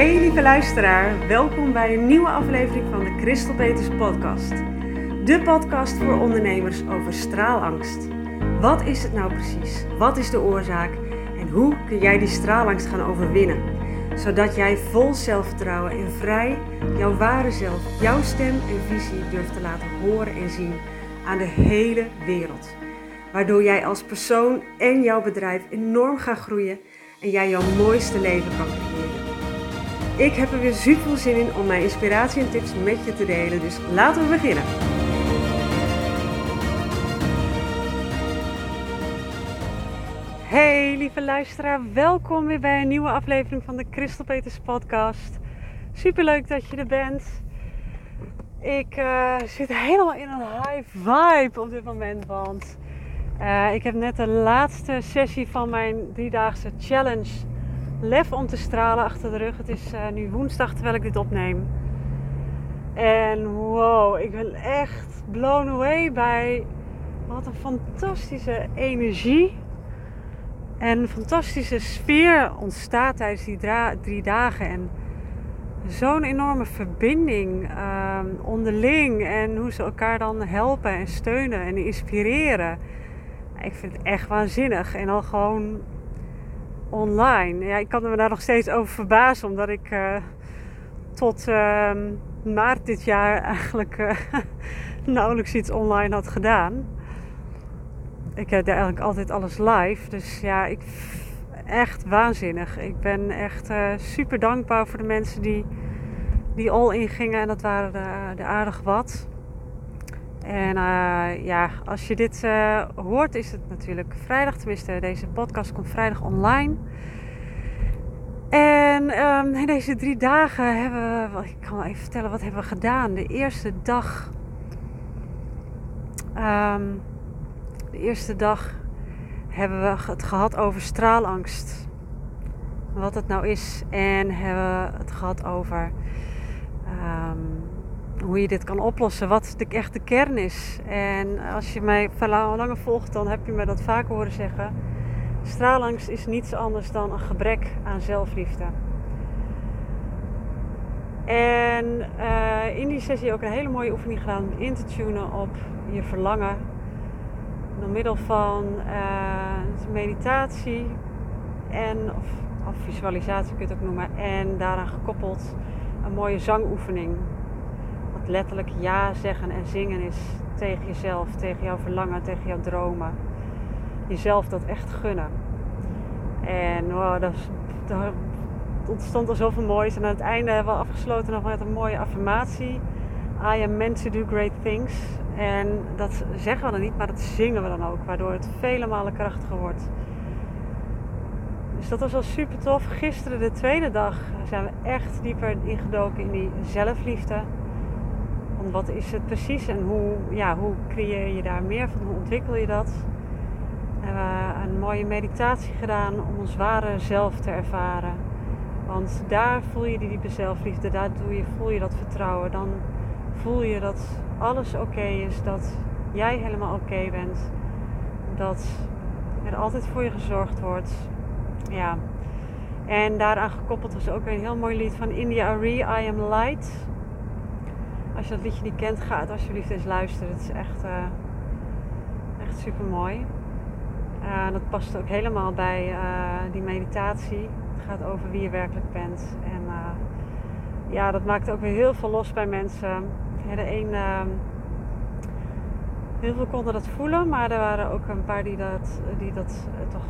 Hey lieve luisteraar, welkom bij een nieuwe aflevering van de Crystal Peters podcast. De podcast voor ondernemers over straalangst. Wat is het nou precies? Wat is de oorzaak? En hoe kun jij die straalangst gaan overwinnen? Zodat jij vol zelfvertrouwen en vrij jouw ware zelf, jouw stem en visie durft te laten horen en zien aan de hele wereld. Waardoor jij als persoon en jouw bedrijf enorm gaat groeien en jij jouw mooiste leven kan. Ik heb er weer super veel zin in om mijn inspiratie en tips met je te delen, dus laten we beginnen. Hey lieve luisteraar, welkom weer bij een nieuwe aflevering van de Crystal Peters podcast. Super leuk dat je er bent. Ik uh, zit helemaal in een high vibe op dit moment, want uh, ik heb net de laatste sessie van mijn driedaagse challenge lef om te stralen achter de rug. Het is uh, nu woensdag terwijl ik dit opneem. En wow, ik ben echt blown away bij wat een fantastische energie en fantastische sfeer ontstaat tijdens die drie dagen. En zo'n enorme verbinding uh, onderling en hoe ze elkaar dan helpen en steunen en inspireren. Ik vind het echt waanzinnig. En al gewoon online. Ja, ik kan me daar nog steeds over verbazen, omdat ik uh, tot uh, maart dit jaar eigenlijk uh, nauwelijks iets online had gedaan. Ik heb eigenlijk altijd alles live. Dus ja, ik, echt waanzinnig. Ik ben echt eh, super dankbaar voor de mensen die, die all in gingen. En dat waren de, de aardig wat. En uh, ja, als je dit uh, hoort, is het natuurlijk vrijdag. Tenminste, deze podcast komt vrijdag online. En in deze drie dagen hebben we, ik kan wel even vertellen, wat hebben we gedaan? De eerste dag, um, de eerste dag hebben we het gehad over straalangst. Wat het nou is. En hebben we het gehad over um, hoe je dit kan oplossen, wat de echte kern is. En als je mij langer volgt, dan heb je me dat vaker horen zeggen. Straalangst is niets anders dan een gebrek aan zelfliefde. En uh, in die sessie ook een hele mooie oefening gedaan om in te tunen op je verlangen. Door middel van uh, meditatie en, of, of visualisatie kun je het ook noemen. En daaraan gekoppeld een mooie zangoefening letterlijk ja zeggen en zingen is tegen jezelf, tegen jouw verlangen, tegen jouw dromen. Jezelf dat echt gunnen. En wow, dat, dat ontstond er zoveel moois. En aan het einde hebben we afgesloten nog met een mooie affirmatie. I am meant to do great things. En dat zeggen we dan niet, maar dat zingen we dan ook. Waardoor het vele malen krachtiger wordt. Dus dat was wel super tof. Gisteren, de tweede dag, zijn we echt dieper ingedoken in die zelfliefde wat is het precies en hoe, ja, hoe creëer je daar meer van? Hoe ontwikkel je dat? We hebben een mooie meditatie gedaan om ons ware zelf te ervaren. Want daar voel je die diepe zelfliefde, daar doe je, voel je dat vertrouwen. Dan voel je dat alles oké is, dat jij helemaal oké bent. Dat er altijd voor je gezorgd wordt. Ja. En daaraan gekoppeld was ook een heel mooi lied van India Arie, I Am Light. Als je dat liedje niet kent, ga het alsjeblieft eens luisteren. Het is echt, uh, echt super mooi. Uh, dat past ook helemaal bij uh, die meditatie. Het gaat over wie je werkelijk bent. En ja, dat maakt ook weer heel veel los bij mensen. De een, heel veel konden dat voelen, maar er waren ook een paar die dat, die dat toch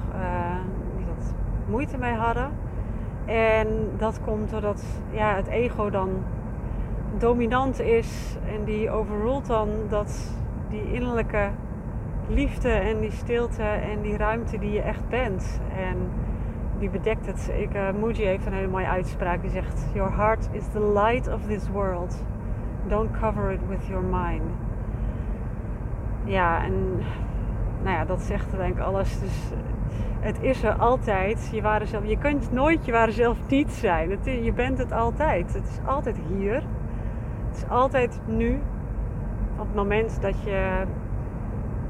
die dat moeite mee hadden. En dat komt doordat ja, het ego dan dominant is en die overrult dan dat die innerlijke liefde en die stilte en die ruimte die je echt bent. En die bedekt het. Ik, uh, Muji heeft een hele mooie uitspraak die zegt: Your heart is the light of this world. Don't cover it with your mind. Ja, en nou ja, dat zegt denk ik alles. Dus het is er altijd. Je, ware zelf, je kunt nooit je ware zelf niet zijn. Je bent het altijd. Het is altijd hier. Altijd nu, op het moment dat je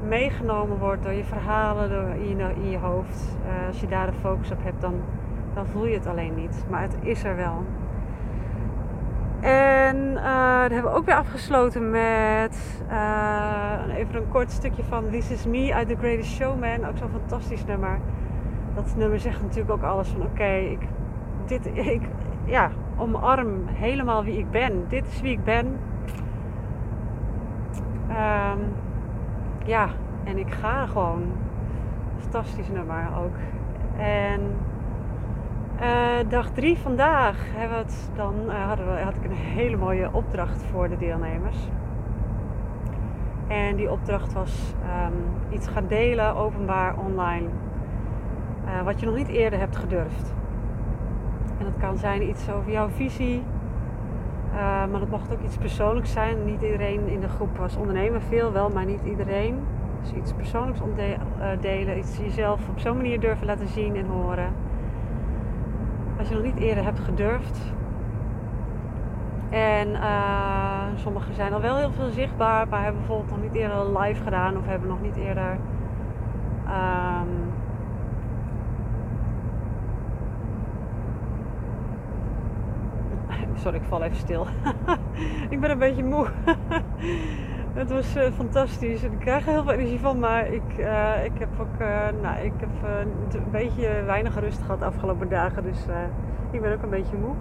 meegenomen wordt door je verhalen door in, je, in je hoofd. Uh, als je daar de focus op hebt, dan, dan voel je het alleen niet. Maar het is er wel. En uh, dat hebben we ook weer afgesloten met uh, even een kort stukje van This Is Me uit The Greatest Showman. Ook zo'n fantastisch nummer. Dat nummer zegt natuurlijk ook alles van oké, ik, dit, ik ja, omarm helemaal wie ik ben. Dit is wie ik ben. Um, ja, en ik ga gewoon. Fantastisch nummer ook. En uh, dag drie vandaag hebben we dan uh, hadden we, had ik een hele mooie opdracht voor de deelnemers. En die opdracht was um, iets gaan delen openbaar online. Uh, wat je nog niet eerder hebt gedurfd. En dat kan zijn iets over jouw visie. maar dat mocht ook iets persoonlijks zijn. Niet iedereen in de groep was ondernemer, veel wel, maar niet iedereen. Dus iets persoonlijks delen, iets jezelf op zo'n manier durven laten zien en horen als je nog niet eerder hebt gedurfd. En uh, sommigen zijn al wel heel veel zichtbaar, maar hebben bijvoorbeeld nog niet eerder live gedaan of hebben nog niet eerder. Um, Sorry, ik val even stil. ik ben een beetje moe. Het was uh, fantastisch. Ik krijg er heel veel energie van, maar ik, uh, ik heb ook uh, nou, ik heb, een beetje weinig rust gehad de afgelopen dagen. Dus ik ben ook een beetje moe.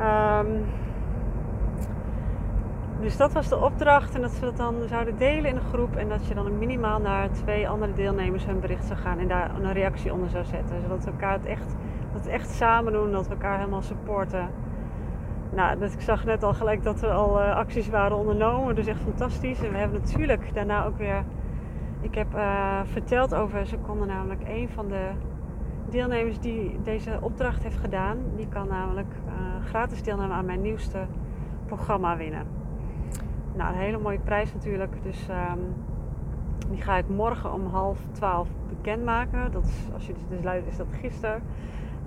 Um, dus dat was de opdracht en dat ze dat dan zouden delen in een groep en dat je dan minimaal naar twee andere deelnemers hun bericht zou gaan en daar een reactie onder zou zetten. Zodat elkaar het echt, dat echt samen doen, dat we elkaar helemaal supporten. Nou, dus ik zag net al gelijk dat er al uh, acties waren ondernomen. Dus echt fantastisch. En we hebben natuurlijk daarna ook weer. Ik heb uh, verteld over. Ze konden namelijk een van de deelnemers die deze opdracht heeft gedaan. Die kan namelijk uh, gratis deelnemen aan mijn nieuwste programma winnen. Nou, een hele mooie prijs natuurlijk. Dus um, die ga ik morgen om half twaalf bekendmaken. Dat is, als je dus, dus luistert, is dat gisteren.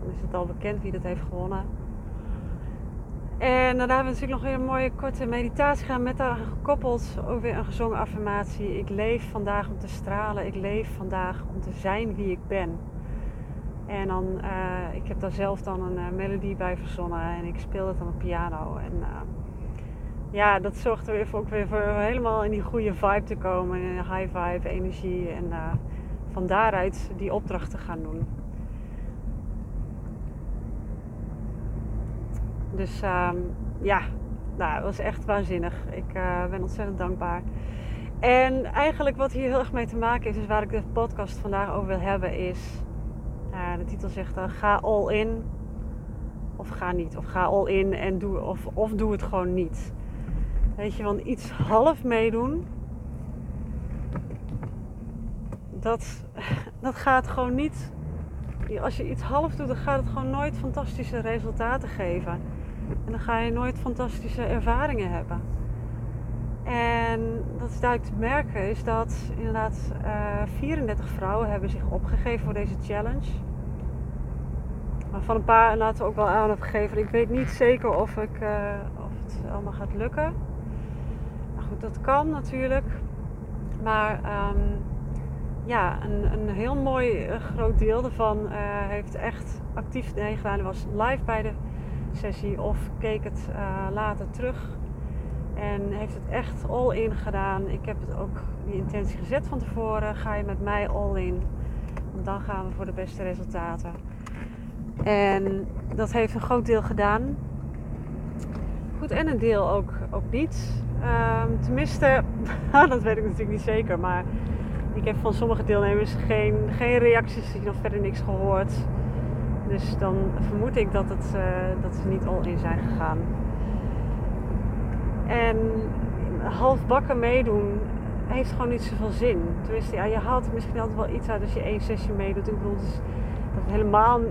Dan is het al bekend wie dat heeft gewonnen. En daarna hebben we natuurlijk nog weer een mooie korte meditatie gaan met daar gekoppeld ook weer een gezongen affirmatie. Ik leef vandaag om te stralen. Ik leef vandaag om te zijn wie ik ben. En dan, uh, ik heb daar zelf dan een uh, melodie bij verzonnen en ik speel het dan op piano. En uh, ja, dat zorgt er weer voor, ook weer voor helemaal in die goede vibe te komen. In high vibe, energie. En van daaruit die opdrachten gaan doen. Dus um, ja, nou, was echt waanzinnig. Ik uh, ben ontzettend dankbaar. En eigenlijk wat hier heel erg mee te maken heeft, dus waar ik de podcast vandaag over wil hebben, is. Uh, de titel zegt dan: ga all in. Of ga niet. Of ga all in en doe, of, of doe het gewoon niet. Weet je, want iets half meedoen. Dat, dat gaat gewoon niet. Als je iets half doet, dan gaat het gewoon nooit fantastische resultaten geven. En dan ga je nooit fantastische ervaringen hebben. En dat is duidelijk te merken is dat inderdaad uh, eh, 34 vrouwen hebben zich opgegeven voor deze challenge. Maar van een paar laten we ook wel aan gegeven. Ik weet niet zeker of, ik, uh, of het allemaal gaat lukken. Maar goed, dat kan natuurlijk. Maar um, ja, een, een heel mooi uh, groot deel daarvan heeft echt actief meegedaan. was live bij de sessie of keek het uh, later terug. En heeft het echt all in gedaan. Ik heb het ook die intentie gezet van tevoren. Ga je met mij all in. Dan gaan we voor de beste resultaten. En dat heeft een groot deel gedaan. Goed, en een deel ook, ook niet. Um, tenminste, dat weet ik natuurlijk niet zeker. Maar ik heb van sommige deelnemers geen, geen reacties gezien of verder niks gehoord. Dus dan vermoed ik dat, het, uh, dat ze niet al in zijn gegaan. En halfbakken meedoen heeft gewoon niet zoveel zin. Tenminste, ja, je haalt misschien altijd wel iets uit als je één sessie meedoet. Ik bedoel, dus dat het helemaal uh,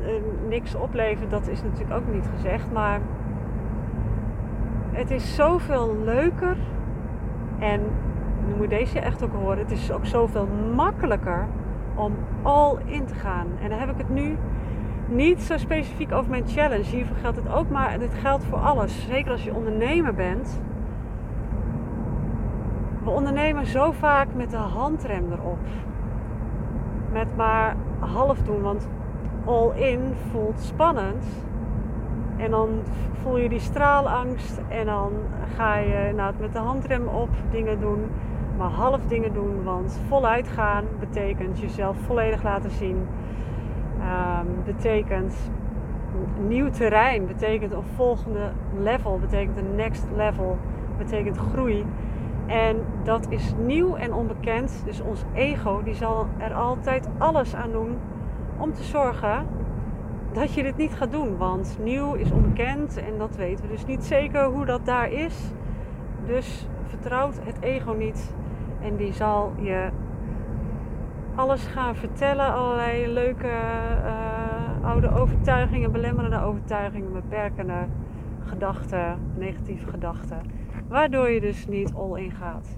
niks oplevert, dat is natuurlijk ook niet gezegd. Maar het is zoveel leuker. En nu moet deze echt ook horen. Het is ook zoveel makkelijker om al in te gaan. En dan heb ik het nu niet zo specifiek over mijn challenge. Hiervoor geldt het ook, maar dit geldt voor alles. Zeker als je ondernemer bent. We ondernemen zo vaak met de handrem erop. Met maar half doen, want all in voelt spannend. En dan voel je die straalangst en dan ga je nou, met de handrem op dingen doen, maar half dingen doen. Want voluit gaan betekent jezelf volledig laten zien. Um, betekent nieuw terrein, betekent een volgende level, betekent een next level, betekent groei. En dat is nieuw en onbekend. Dus ons ego die zal er altijd alles aan doen om te zorgen dat je dit niet gaat doen. Want nieuw is onbekend en dat weten we dus niet zeker hoe dat daar is. Dus vertrouwt het ego niet. En die zal je alles gaan vertellen. Allerlei leuke uh, oude overtuigingen, belemmerende overtuigingen, beperkende gedachten, negatieve gedachten. Waardoor je dus niet all in gaat.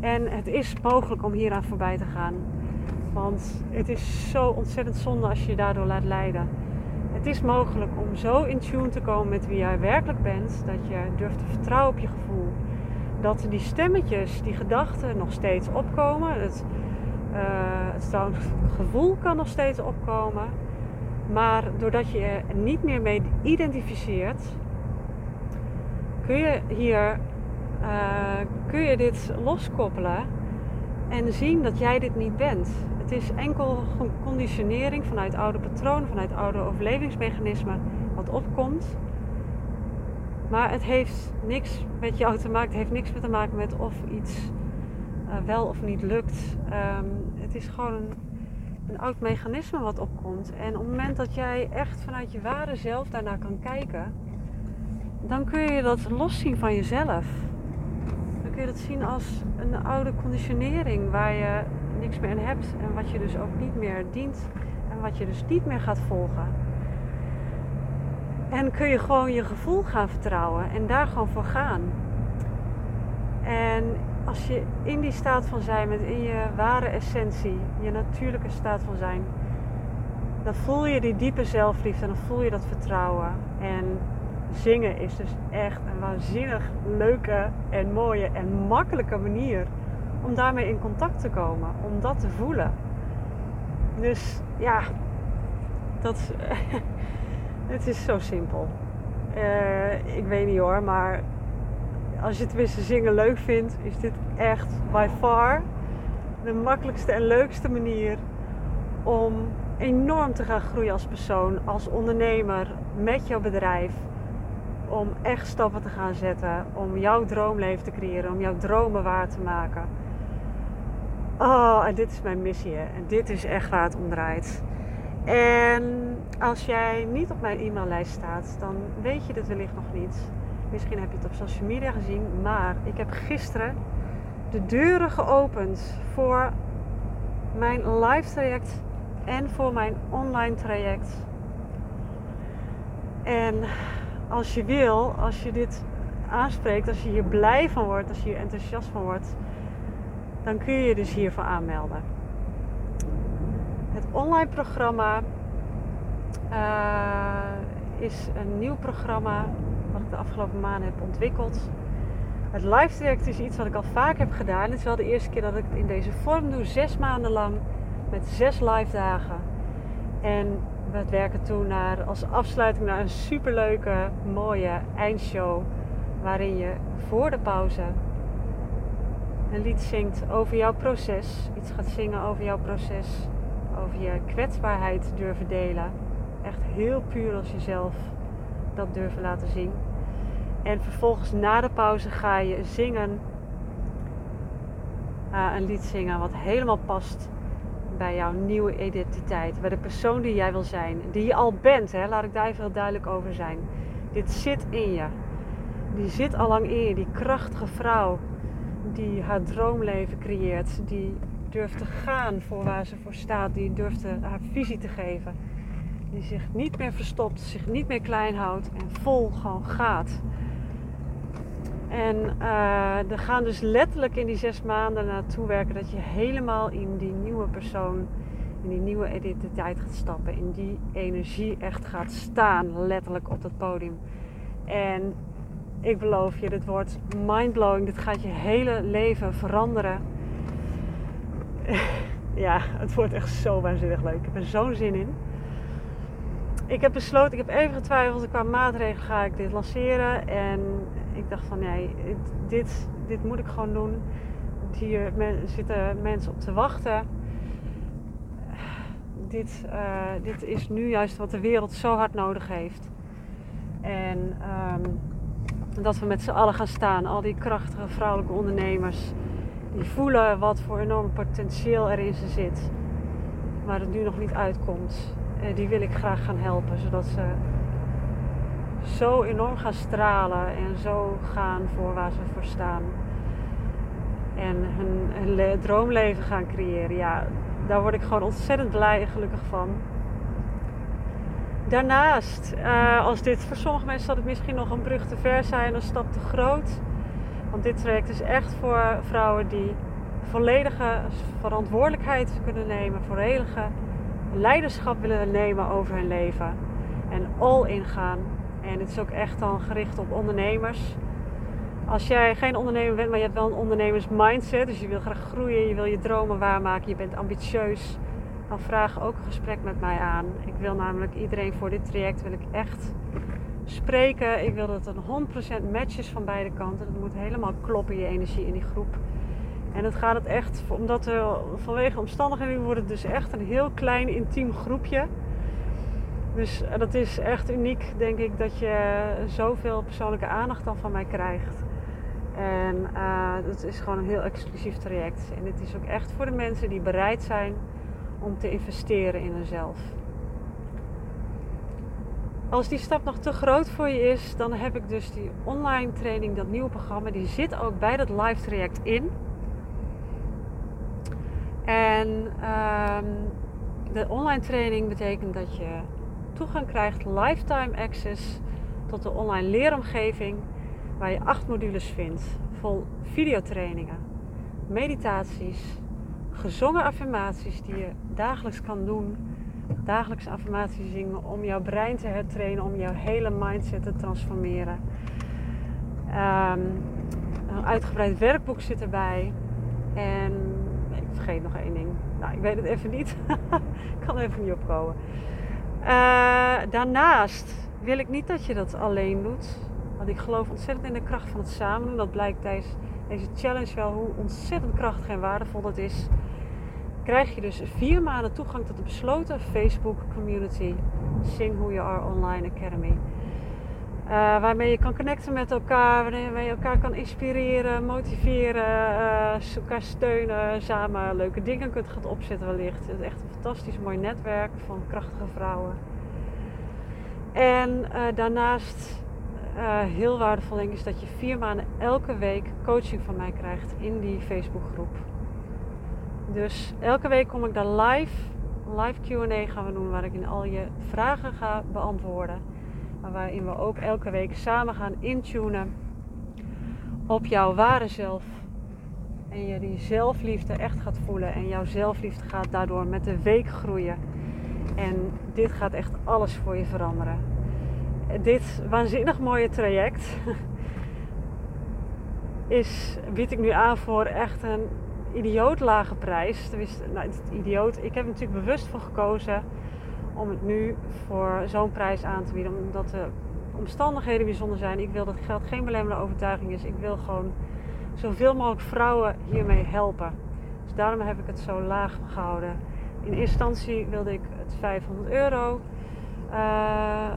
En het is mogelijk om hieraan voorbij te gaan. Want het is zo ontzettend zonde als je je daardoor laat leiden. Het is mogelijk om zo in tune te komen met wie jij werkelijk bent, dat je durft te vertrouwen op je gevoel. Dat die stemmetjes, die gedachten nog steeds opkomen. Het, uh, gevoel kan nog steeds opkomen. Maar doordat je er niet meer mee identificeert, kun je hier uh, kun je dit loskoppelen en zien dat jij dit niet bent. Het is enkel conditionering vanuit oude patronen, vanuit oude overlevingsmechanismen wat opkomt. Maar het heeft niks met jou te maken. Het heeft niks te maken met of iets uh, wel of niet lukt. Um, het is gewoon een, een oud mechanisme wat opkomt. En op het moment dat jij echt vanuit je ware zelf daarnaar kan kijken, dan kun je dat loszien van jezelf. Dan kun je dat zien als een oude conditionering waar je niks meer aan hebt en wat je dus ook niet meer dient en wat je dus niet meer gaat volgen. En kun je gewoon je gevoel gaan vertrouwen en daar gewoon voor gaan. En als je in die staat van zijn, met in je ware essentie, je natuurlijke staat van zijn, dan voel je die diepe zelfliefde en dan voel je dat vertrouwen. En zingen is dus echt een waanzinnig leuke en mooie en makkelijke manier om daarmee in contact te komen, om dat te voelen. Dus ja, dat, het is zo simpel. Uh, ik weet niet hoor, maar als je tenminste zingen leuk vindt, is dit echt by far de makkelijkste en leukste manier om enorm te gaan groeien als persoon, als ondernemer, met jouw bedrijf. Om echt stappen te gaan zetten, om jouw droomleven te creëren, om jouw dromen waar te maken. Oh, en dit is mijn missie. En dit is echt waar het om draait. En als jij niet op mijn e-maillijst staat, dan weet je dit wellicht nog niet. Misschien heb je het op social media gezien, maar ik heb gisteren de deuren geopend voor mijn live traject en voor mijn online traject. En als je wil, als je dit aanspreekt, als je hier blij van wordt, als je hier enthousiast van wordt, dan kun je je dus hiervoor aanmelden. Het online programma is een nieuw programma wat ik de afgelopen maanden heb ontwikkeld. Het live traject is iets wat ik al vaak heb gedaan. Het is wel de eerste keer dat ik het in deze vorm doe, zes maanden lang met zes live dagen. En we werken toen naar, als afsluiting naar een superleuke, mooie eindshow. Waarin je voor de pauze een lied zingt over jouw proces. Iets gaat zingen over jouw proces. Over je kwetsbaarheid durven delen. Echt heel puur als jezelf dat durven laten zien. En vervolgens na de pauze ga je zingen. Uh, een lied zingen wat helemaal past bij jouw nieuwe identiteit. Bij de persoon die jij wil zijn. Die je al bent. Hè? Laat ik daar even heel duidelijk over zijn. Dit zit in je. Die zit al lang in je. Die krachtige vrouw die haar droomleven creëert, die durft te gaan voor waar ze voor staat, die durft haar visie te geven, die zich niet meer verstopt, zich niet meer klein houdt en vol gewoon gaat. En uh, er gaan dus letterlijk in die zes maanden naartoe werken dat je helemaal in die nieuwe persoon, in die nieuwe identiteit gaat stappen, in die energie echt gaat staan, letterlijk op dat podium. En ik beloof je, dit wordt mindblowing. Dit gaat je hele leven veranderen. ja, het wordt echt zo waanzinnig leuk. Ik heb er zo'n zin in. Ik heb besloten, ik heb even getwijfeld qua maatregelen ga ik dit lanceren. En ik dacht van nee, dit, dit moet ik gewoon doen. Hier zitten mensen op te wachten. Dit, uh, dit is nu juist wat de wereld zo hard nodig heeft. En um, dat we met z'n allen gaan staan. Al die krachtige vrouwelijke ondernemers. Die voelen wat voor enorm potentieel er in ze zit. Maar het nu nog niet uitkomt. En die wil ik graag gaan helpen. Zodat ze zo enorm gaan stralen. En zo gaan voor waar ze voor staan. En hun, droomleven gaan creëren. Ja, daar word ik gewoon ontzettend blij en gelukkig van. Daarnaast, uh, als dit voor sommige mensen zal het misschien nog een brug te ver zijn, een stap te groot. Want dit traject is echt voor vrouwen die volledige verantwoordelijkheid kunnen nemen, volledige leiderschap willen nemen over hun leven. En all in gaan. En het is ook echt dan gericht op ondernemers. Als jij geen ondernemer bent, maar je hebt wel een ondernemers mindset, dus je wil graag groeien, je wil je dromen waarmaken, je bent ambitieus, dan vraag ook een gesprek met mij aan. Ik wil namelijk iedereen voor dit traject wil ik echt spreken. Ik wil dat het een 100% match is van beide kanten. Het moet helemaal kloppen, je energie in die groep. En het gaat het echt, omdat er vanwege omstandigheden wordt het dus echt een heel klein intiem groepje. Dus eh, dat is echt uniek, denk ik, dat je zoveel persoonlijke aandacht dan van mij krijgt. En uh, het is gewoon een heel exclusief traject. En het is ook echt voor de mensen die bereid zijn om te investeren in hunzelf. Als die stap nog te groot voor je is, dan heb ik dus die online training, dat nieuwe programma, die zit ook bij dat live traject in. En um, de online training betekent dat je toegang krijgt, lifetime access tot de online leeromgeving, waar je acht modules vindt, vol videotrainingen, meditaties, gezongen affirmaties die je dagelijks kan doen. Dagelijks affirmaties zingen om jouw brein te hertrainen, om jouw hele mindset te transformeren. Um, een uitgebreid werkboek zit erbij. En vergeet nog één ding. Nou, ik weet het even niet. ik kan er even niet opkomen. Uh, daarnaast wil ik niet dat je dat alleen doet. Want ik geloof ontzettend in de kracht van het samen doen. Dat blijkt tijdens deze challenge wel hoe ontzettend krachtig en waardevol dat is krijg je dus vier maanden toegang tot de besloten Facebook community Sing Who You Are Online Academy. Uh, waarmee je kan connecten met elkaar, waarmee je elkaar kan inspireren, motiveren, uh, elkaar steunen, samen leuke dingen kunt gaan opzetten wellicht. Het is echt een fantastisch mooi netwerk van krachtige vrouwen. En uh, daarnaast heel waardevol denk ik is dat je vier maanden elke week coaching van mij krijgt in die Facebookgroep. Dus elke week kom ik daar live, live QA gaan we doen, waar ik in al je vragen ga beantwoorden. Waarin we ook elke week samen gaan intunen op jouw ware zelf. En je die zelfliefde echt gaat voelen. En jouw zelfliefde gaat daardoor met de week groeien. En dit gaat echt alles voor je veranderen. Dit waanzinnig mooie traject is, bied ik nu aan voor echt een idioot lage prijs. nou, het idioot. Ik heb er natuurlijk bewust voor gekozen om het nu voor zo'n prijs aan te bieden. Omdat de omstandigheden bijzonder zijn. Ik wil dat geld geen belemmerende overtuiging is. Ik wil gewoon zoveel mogelijk vrouwen hiermee helpen. Dus daarom heb ik het zo laag gehouden. In instantie wilde ik het 500 euro uh,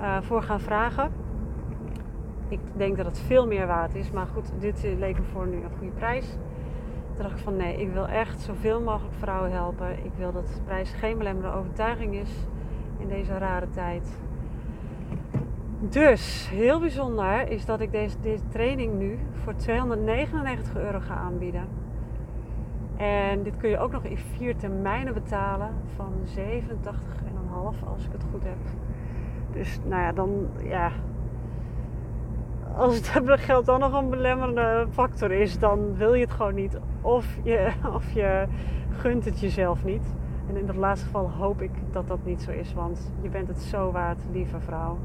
uh, voor gaan vragen. Ik denk dat het veel meer waard is. Maar goed, dit leek me voor nu een goede prijs. Dacht ik van nee, ik wil echt zoveel mogelijk vrouwen helpen. Ik wil dat prijs geen belemmerende overtuiging is in deze rare tijd. Dus heel bijzonder is dat ik deze, deze training nu voor 299 euro ga aanbieden. En dit kun je ook nog in vier termijnen betalen van 87,5 als ik het goed heb. Dus nou ja, dan ja, als het geld dan nog een belemmerende factor is, dan wil je het gewoon niet. Of je, of je gunt het jezelf niet. En in dat laatste geval hoop ik dat dat niet zo is, want je bent het zo waard, lieve vrouw.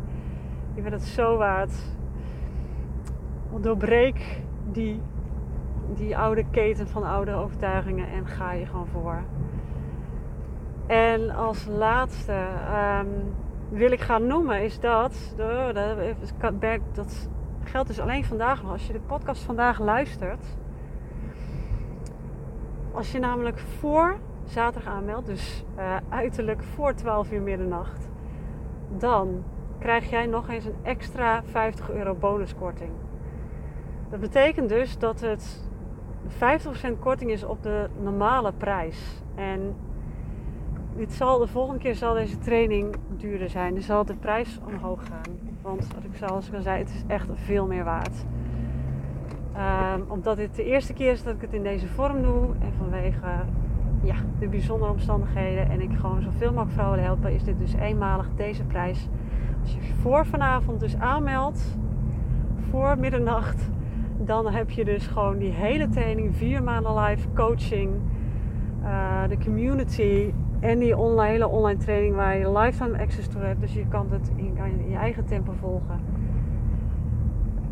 Je bent het zo waard. Doorbreek die, die oude keten van oude overtuigingen en ga je gewoon voor. En als laatste ehm, wil ik gaan noemen is dat, dat, dat geldt dus alleen vandaag nog. Als je de podcast vandaag luistert, als je namelijk voor zaterdag aanmeldt, dus uh, uiterlijk voor 12 uur middernacht, dan krijg jij nog eens een extra 50 euro bonuskorting. Dat betekent dus dat het 50% korting is op de normale prijs. En dit zal, de volgende keer zal deze training duurder zijn. Dus zal de prijs omhoog gaan. Want wat ik zoals ik al zei, het is echt veel meer waard. Um, omdat dit de eerste keer is dat ik het in deze vorm doe. En vanwege ja, de bijzondere omstandigheden. En ik gewoon zoveel mogelijk vrouwen wil helpen. Is dit dus eenmalig deze prijs. Als je voor vanavond dus aanmeldt. Voor middernacht. Dan heb je dus gewoon die hele training. Vier maanden live coaching. Uh, de community en die online, hele online training waar je lifetime access toe hebt. Dus je kan het in, in je eigen tempo volgen.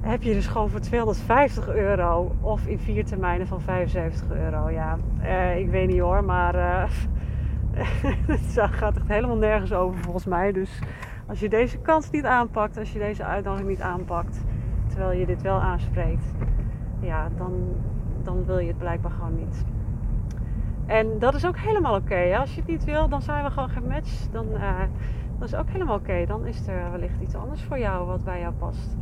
Heb je dus gewoon voor 250 euro of in vier termijnen van 75 euro. Ja, eh, ik weet niet hoor, maar uh, het gaat echt helemaal nergens over volgens mij. Dus als je deze kans niet aanpakt, als je deze uitdaging niet aanpakt, terwijl je dit wel aanspreekt, ja, dan, dan wil je het blijkbaar gewoon niet. En dat is ook helemaal oké. Als je het niet wil, dan zijn we gewoon gematcht. Dan uh, dat is ook helemaal oké. Dan is er wellicht iets anders voor jou wat bij jou past.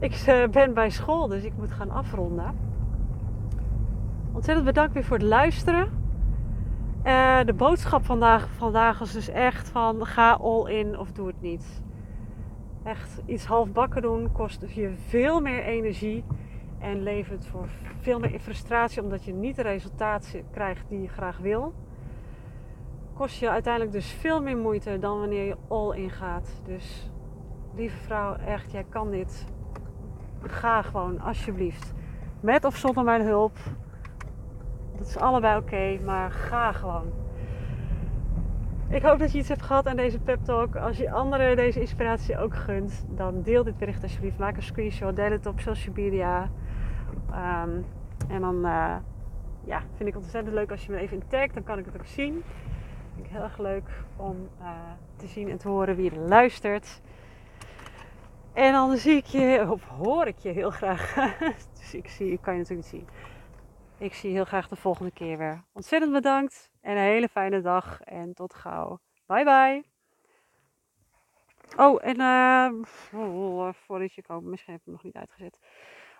Ik uh, ben bij school, dus ik moet gaan afronden. Ontzettend bedankt weer voor het luisteren. Uh, de boodschap vandaag, vandaag was dus echt van ga all in of doe het niet. Echt iets halfbakken doen kost je veel meer energie en levert voor veel meer frustratie omdat je niet de resultaten krijgt die je graag wil. Kost je uiteindelijk dus veel meer moeite dan wanneer je all in gaat. Dus lieve vrouw, echt, jij kan dit. Ga gewoon, alsjeblieft. Met of zonder mijn hulp. Dat is allebei oké, maar ga gewoon. Ik hoop dat je iets hebt gehad aan deze pep talk. Als je anderen deze inspiratie ook gunt, dan deel dit bericht alsjeblieft. Maak een screenshot, deel het op social media. Um, en dan uh, ja, vind ik ontzettend leuk als je me even tagt. Dan kan ik het ook zien. Vind ik heel erg leuk om uh, te zien en te horen wie er luistert. En dan zie ik je, of hoor ik je heel graag. dus ik zie, ik kan je natuurlijk niet zien. Ik zie je heel graag de volgende keer weer. Ontzettend bedankt en een hele fijne dag. En tot gauw. Bye bye. Oh, en uh, voordat je komt, misschien heb ik hem nog niet uitgezet.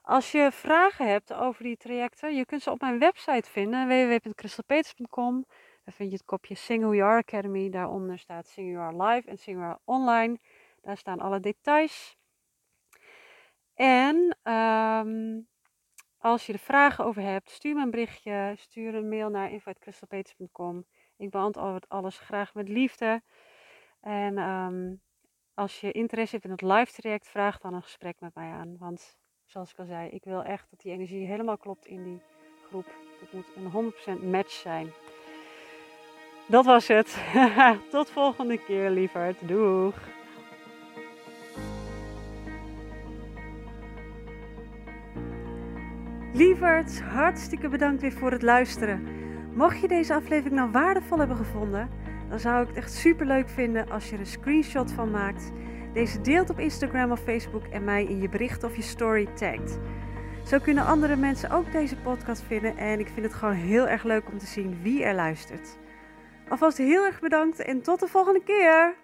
Als je vragen hebt over die trajecten, je kunt ze op mijn website vinden, www.crystalpeters.com. Daar vind je het kopje Sing Who Are Academy. Daaronder staat Sing Are Live en Sing Online. Daar staan alle details. En um, als je er vragen over hebt, stuur me een berichtje. Stuur een mail naar info.crystalpeters.com. Ik beantwoord alles graag met liefde. En um, als je interesse hebt in het live traject, vraag dan een gesprek met mij aan. Want zoals ik al zei, ik wil echt dat die energie helemaal klopt in die groep. Het moet een 100% match zijn. Dat was het. Tot volgende keer, lieverd. Doeg! Lieverd, hartstikke bedankt weer voor het luisteren. Mocht je deze aflevering nou waardevol hebben gevonden, dan zou ik het echt super leuk vinden als je er een screenshot van maakt deze deelt op Instagram of Facebook en mij in je bericht of je story tagt. Zo kunnen andere mensen ook deze podcast vinden en ik vind het gewoon heel erg leuk om te zien wie er luistert. Alvast heel erg bedankt en tot de volgende keer!